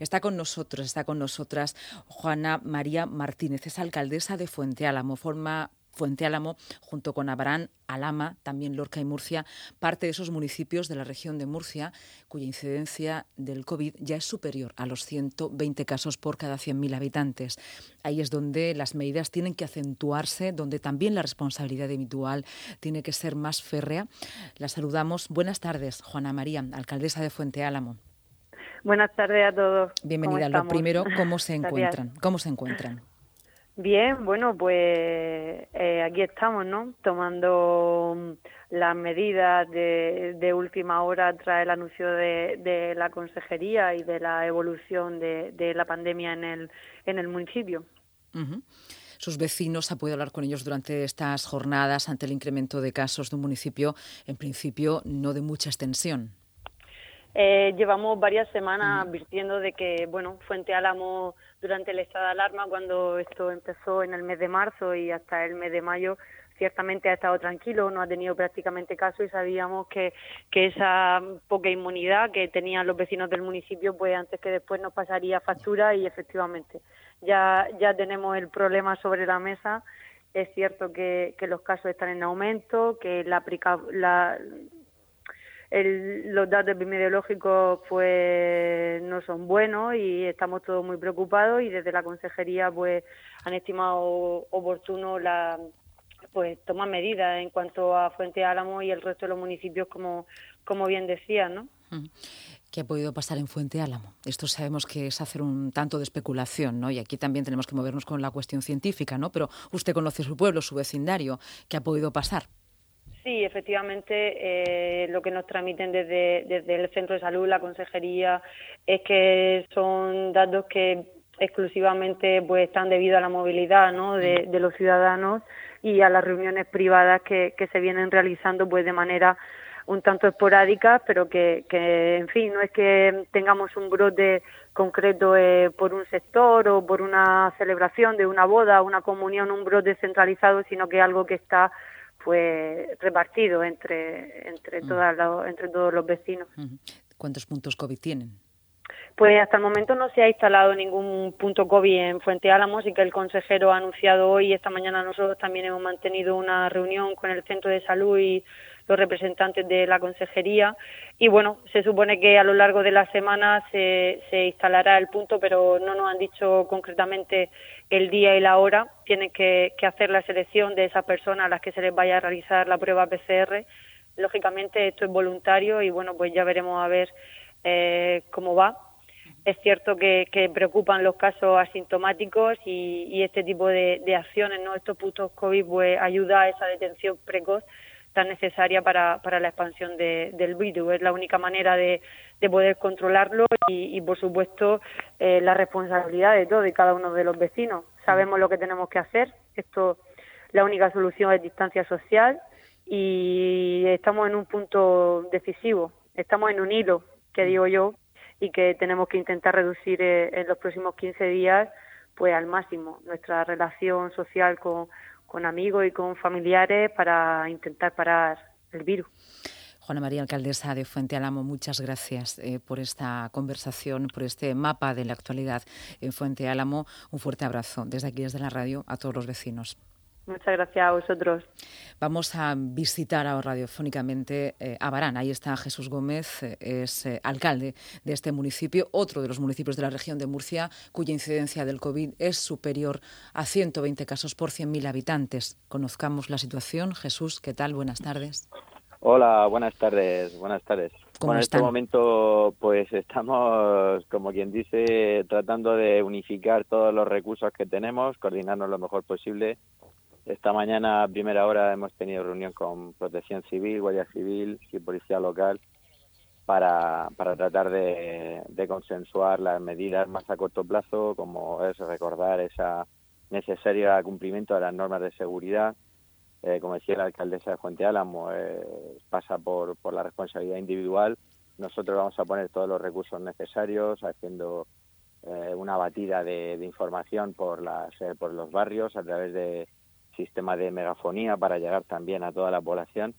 Está con nosotros, está con nosotras Juana María Martínez, es alcaldesa de Fuente Álamo, forma Fuente Álamo, junto con Abarán, Alama, también Lorca y Murcia, parte de esos municipios de la región de Murcia cuya incidencia del COVID ya es superior a los 120 casos por cada 100.000 habitantes. Ahí es donde las medidas tienen que acentuarse, donde también la responsabilidad individual tiene que ser más férrea. La saludamos. Buenas tardes, Juana María, alcaldesa de Fuente Álamo. Buenas tardes a todos. Bienvenida. Lo primero, ¿cómo se encuentran? ¿Cómo se encuentran? Bien, bueno, pues eh, aquí estamos, ¿no? Tomando mm, las medidas de, última hora tras el anuncio de, la consejería y de la evolución de, la pandemia en el, en el municipio. sus vecinos, ha podido hablar con ellos durante estas jornadas ante el incremento de casos de un municipio, en principio, no de mucha extensión. Eh, llevamos varias semanas advirtiendo de que, bueno, Fuente Álamo durante el estado de alarma, cuando esto empezó en el mes de marzo y hasta el mes de mayo, ciertamente ha estado tranquilo, no ha tenido prácticamente caso y sabíamos que, que esa poca inmunidad que tenían los vecinos del municipio, pues antes que después nos pasaría factura y efectivamente ya, ya tenemos el problema sobre la mesa. Es cierto que, que los casos están en aumento, que la, la los datos epidemiológicos pues no son buenos y estamos todos muy preocupados y desde la consejería pues han estimado oportuno la pues tomar medidas en cuanto a Fuente Álamo y el resto de los municipios como como bien decía, ¿no? ¿Qué ha podido pasar en Fuente Álamo? Esto sabemos que es hacer un tanto de especulación, ¿no? Y aquí también tenemos que movernos con la cuestión científica, ¿no? Pero usted conoce su pueblo, su vecindario. ¿Qué ha podido pasar? Sí, efectivamente, eh, lo que nos transmiten desde, desde el centro de salud, la consejería, es que son datos que exclusivamente pues están debido a la movilidad ¿no? de, de los ciudadanos y a las reuniones privadas que, que se vienen realizando pues de manera un tanto esporádica, pero que, que, en fin, no es que tengamos un brote concreto eh, por un sector o por una celebración de una boda, una comunión, un brote centralizado, sino que algo que está pues repartido entre entre mm. todas entre todos los vecinos. ¿Cuántos puntos COVID tienen? Pues hasta el momento no se ha instalado ningún punto COVID en Fuente Álamos y que el consejero ha anunciado hoy. Esta mañana nosotros también hemos mantenido una reunión con el centro de salud y los representantes de la consejería y bueno, se supone que a lo largo de la semana se, se instalará el punto, pero no nos han dicho concretamente el día y la hora. Tienen que, hacer la selección de esas personas a las que se les vaya a realizar la prueba PCR. Lógicamente esto es voluntario y bueno, pues ya veremos a ver eh, cómo va. Es cierto que, preocupan los casos asintomáticos y, este tipo de, de, acciones, ¿no? Estos puntos COVID pues ayuda a esa detención precoz tan necesaria para, la expansión del virus. Es la única manera de, de poder controlarlo y, por supuesto, eh, la responsabilidad de todo y cada uno de los vecinos. Sabemos lo que tenemos que hacer. Esto, la única solución es distancia social y estamos en un punto decisivo. Estamos en un hilo, que digo yo, y que tenemos que intentar reducir eh, en los próximos 15 días pues al máximo nuestra relación social con, con amigos y con familiares para intentar parar el virus. Juana María, alcaldesa de Fuente Álamo, muchas gracias eh, por esta conversación, por este mapa de la actualidad en Fuente Álamo. Un fuerte abrazo desde aquí, desde la radio, a todos los vecinos. Muchas gracias a vosotros. Vamos a visitar ahora radiofónicamente eh, a Barán. Ahí está Jesús Gómez, eh, es eh, alcalde de este municipio, otro de los municipios de la región de Murcia, cuya incidencia del COVID es superior a 120 casos por 100.000 habitantes. Conozcamos la situación. Jesús, ¿qué tal? Buenas tardes. Hola, buenas tardes. Buenas tardes. en este momento, pues estamos, como quien dice, tratando de unificar todos los recursos que tenemos, coordinarnos lo mejor posible esta mañana, a primera hora, hemos tenido reunión con Protección Civil, Guardia Civil y Policía Local para, para tratar de, consensuar las medidas más a corto plazo, como es recordar esa necesaria cumplimiento de las normas de seguridad. Eh, como decía la alcaldesa de Fuente Álamo, eh, pasa por, por la responsabilidad individual. Nosotros vamos a poner todos los recursos necesarios, haciendo eh, una batida de, de, información por, las, por los barrios a través de sistema de megafonía para llegar también a toda la población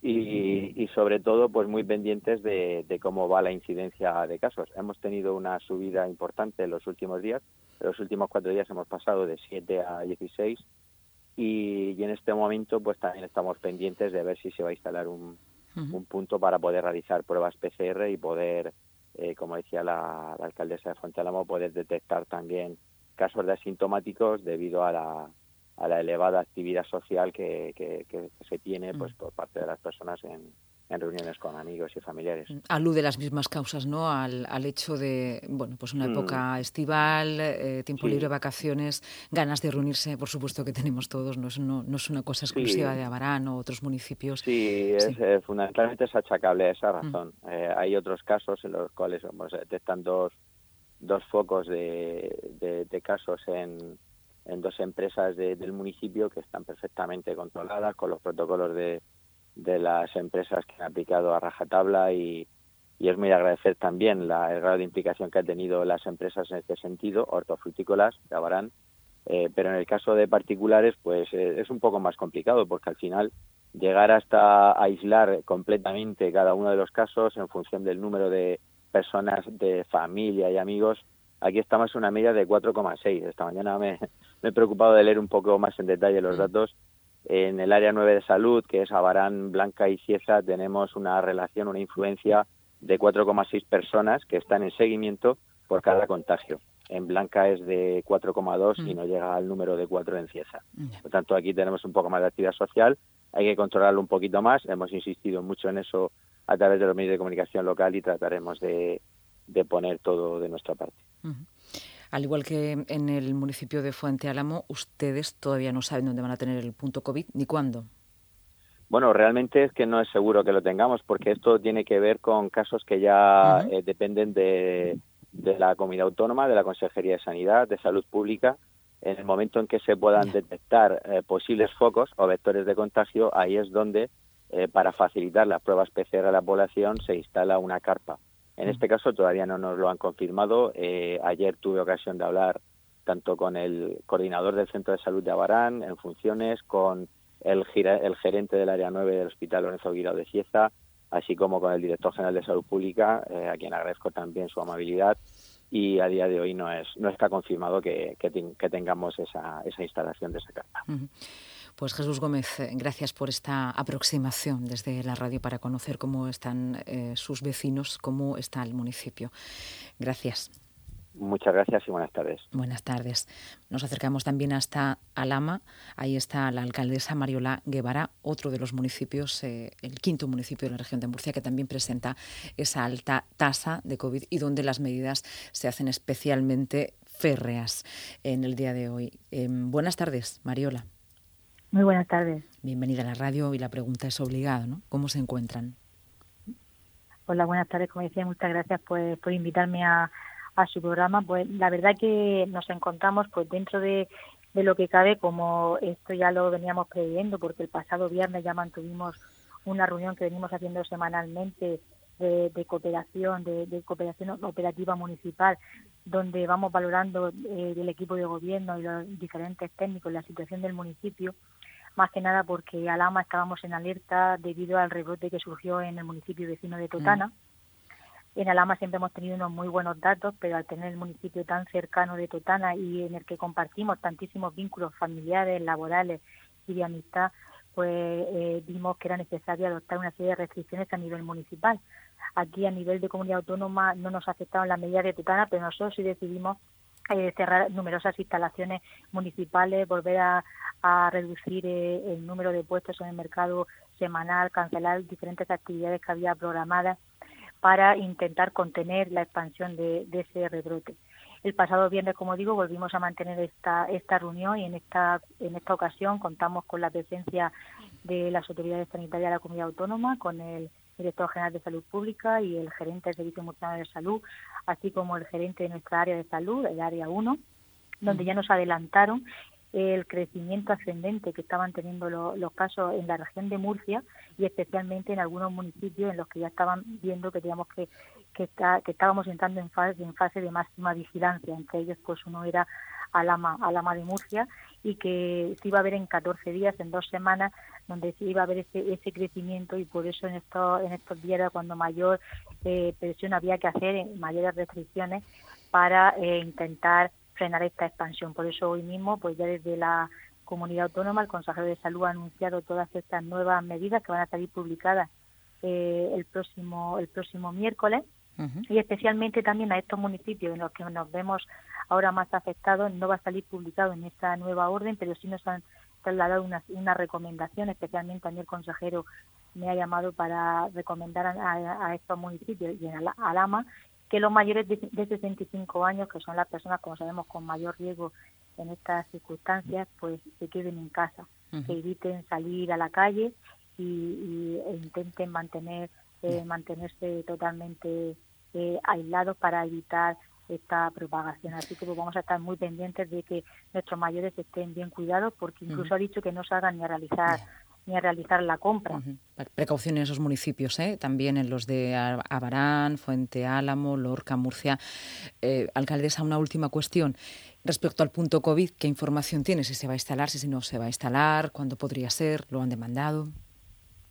y, sobre todo pues muy pendientes de, cómo va la incidencia de casos. Hemos tenido una subida importante en los últimos días. En los últimos cuatro días hemos pasado de 7 a 16 y, en este momento pues también estamos pendientes de ver si se va a instalar un, un punto para poder realizar pruebas PCR y poder, eh, como decía la, alcaldesa de Fuentealamo, poder detectar también casos de asintomáticos debido a la, a la elevada actividad social que, que, se tiene pues por parte de las personas en, en reuniones con amigos y familiares. Mm, alude las mismas causas, ¿no? Al, al hecho de, bueno, pues una mm. época estival, eh, tiempo libre, vacaciones, ganas de reunirse, por supuesto que tenemos todos, no es, no, no es una cosa exclusiva de Abarán o otros municipios. Sí, Es, eh, fundamentalmente es achacable a esa mm. razón. Eh, hay otros casos en los cuales vamos detectan dos, dos focos de, de, casos en, en dos empresas del municipio que están perfectamente controladas con los protocolos de de las empresas que han aplicado a rajatabla y, y es muy agradecer también la, el grado de implicación que han tenido las empresas en este sentido, hortofrutícolas, de eh, pero en el caso de particulares pues eh, es un poco más complicado porque al final llegar hasta aislar completamente cada uno de los casos en función del número de personas de familia y amigos, aquí estamos en una media de 4,6. Esta mañana me, me he preocupado de leer un poco más en detalle los mm. datos en el área 9 de salud, que es Abarán, Blanca y Cieza, tenemos una relación, una influencia de 4,6 personas que están en seguimiento por cada contagio. En Blanca es de 4,2 y mm. no llega al número de 4 en Cieza. Por tanto, aquí tenemos un poco más de actividad social. Hay que controlarlo un poquito más. Hemos insistido mucho en eso a través de los medios de comunicación local y trataremos de, poner todo de nuestra parte. Al igual que en el municipio de Fuente Álamo, ustedes todavía no saben dónde van a tener el punto COVID ni cuándo. Bueno, realmente es que no es seguro que lo tengamos, porque esto tiene que ver con casos que ya eh, dependen de, la comunidad autónoma, de la Consejería de Sanidad, de Salud Pública. En el momento en que se puedan detectar eh, posibles focos o vectores de contagio, ahí es donde, eh, para facilitar las pruebas PCR a la población, se instala una carpa en este caso todavía no nos lo han confirmado. Eh, ayer tuve ocasión de hablar tanto con el coordinador del Centro de Salud de Abarán en funciones, con el, el gerente del área 9 del Hospital Lorenzo Guirao de Cieza, así como con el director general de Salud Pública, eh, a quien agradezco también su amabilidad. Y a día de hoy no es no está confirmado que, que, tengamos esa, esa instalación de esa carta. Pues Jesús Gómez, eh, gracias por esta aproximación desde la radio para conocer cómo están eh, sus vecinos, cómo está el municipio. Gracias. Muchas gracias y buenas tardes. Buenas tardes. Nos acercamos también hasta Alama. Ahí está la alcaldesa Mariola Guevara, otro de los municipios, eh, el quinto municipio de la región de Murcia, que también presenta esa alta tasa de COVID y donde las medidas se hacen especialmente férreas en el día de hoy. Em, buenas tardes, Mariola. Muy buenas tardes. Bienvenida a la radio y la pregunta es obligada, ¿no? ¿Cómo se encuentran? Hola, buenas tardes. Como decía, muchas gracias pues, por invitarme a, su programa. Pues la verdad que nos encontramos pues dentro de, lo que cabe, como esto ya lo veníamos previendo, porque el pasado viernes ya mantuvimos una reunión que venimos haciendo semanalmente de, cooperación, de, cooperación operativa municipal, donde vamos valorando eh, el equipo de gobierno y los diferentes técnicos la situación del municipio más que nada porque Alama estábamos en alerta debido al rebrote que surgió en el municipio vecino de Totana. Mm. En Alama siempre hemos tenido unos muy buenos datos, pero al tener el municipio tan cercano de Totana y en el que compartimos tantísimos vínculos familiares, laborales y de amistad, pues eh, vimos que era necesario adoptar una serie de restricciones a nivel municipal. Aquí a nivel de comunidad autónoma no nos afectaron las medidas de Totana, pero nosotros sí decidimos eh, cerrar numerosas instalaciones municipales, volver a, reducir eh, el número de puestos en el mercado semanal, cancelar diferentes actividades que había programadas para intentar contener la expansión de, ese rebrote. El pasado viernes, como digo, volvimos a mantener esta, esta reunión y en esta, en esta ocasión contamos con la presencia de las autoridades sanitarias de la comunidad autónoma, con el director general de salud pública y el gerente del Servicio Municipal de Salud, así como el gerente de nuestra área de salud, el área 1, donde ya nos adelantaron el crecimiento ascendente que estaban teniendo los casos en la región de Murcia y especialmente en algunos municipios en los que ya estaban viendo que teníamos que que, que estábamos entrando en fase en fase de máxima vigilancia. Entre ellos pues uno era Alama Alama de Murcia y que se iba a ver en 14 días en dos semanas donde se iba a haber ese, ese crecimiento y por eso en estos, en estos días era cuando mayor eh, presión había que hacer, mayores restricciones para eh, intentar frenar esta expansión. Por eso hoy mismo, pues ya desde la comunidad autónoma, el consejero de salud ha anunciado todas estas nuevas medidas que van a salir publicadas eh, el próximo el próximo miércoles y especialmente también a estos municipios en los que nos vemos ahora más afectados no va a salir publicado en esta nueva orden pero sí nos han trasladado una, una recomendación especialmente a mí el consejero me ha llamado para recomendar a, estos municipios y en Alama que los mayores de, de 65 años que son las personas como sabemos con mayor riesgo en estas circunstancias pues se queden en casa que eviten salir a la calle y, e intenten mantener eh, mantenerse totalmente eh, aislados para evitar esta propagación. Así que pues, vamos a estar muy pendientes de que nuestros mayores estén bien cuidados, porque incluso ha dicho que no salgan ni a realizar ni a realizar la compra. Precaución en esos municipios, ¿eh? también en los de Abarán, Fuente Álamo, Lorca, Murcia. Eh, alcaldesa, una última cuestión. Respecto al punto COVID, ¿qué información tiene? Si se va a instalar, si no se va a instalar, cuándo podría ser, lo han demandado.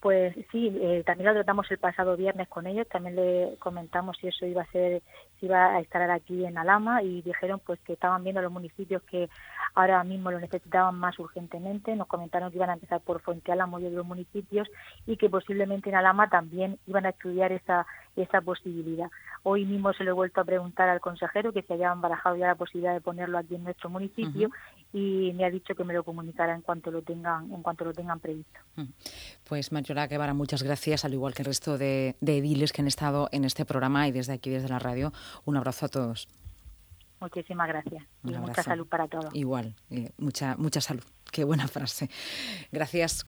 Pues sí, eh, también lo tratamos el pasado viernes con ellos, también le comentamos si eso iba a ser, si iba a instalar aquí en Alama y dijeron pues que estaban viendo los municipios que ahora mismo lo necesitaban más urgentemente, nos comentaron que iban a empezar por Fuente Álamo y otros municipios y que posiblemente en Alama también iban a estudiar esa, esa posibilidad. Hoy mismo se lo he vuelto a preguntar al consejero que se habían barajado ya la posibilidad de ponerlo aquí en nuestro municipio y me ha dicho que me lo comunicará en cuanto lo tengan, en cuanto lo tengan previsto. Pues Mayola Guevara, muchas gracias, al igual que el resto de, de ediles que han estado en este programa y desde aquí, desde la radio, un abrazo a todos. Muchísimas gracias y mucha salud para todos. Igual, eh, mucha, mucha salud. Qué buena frase. Gracias.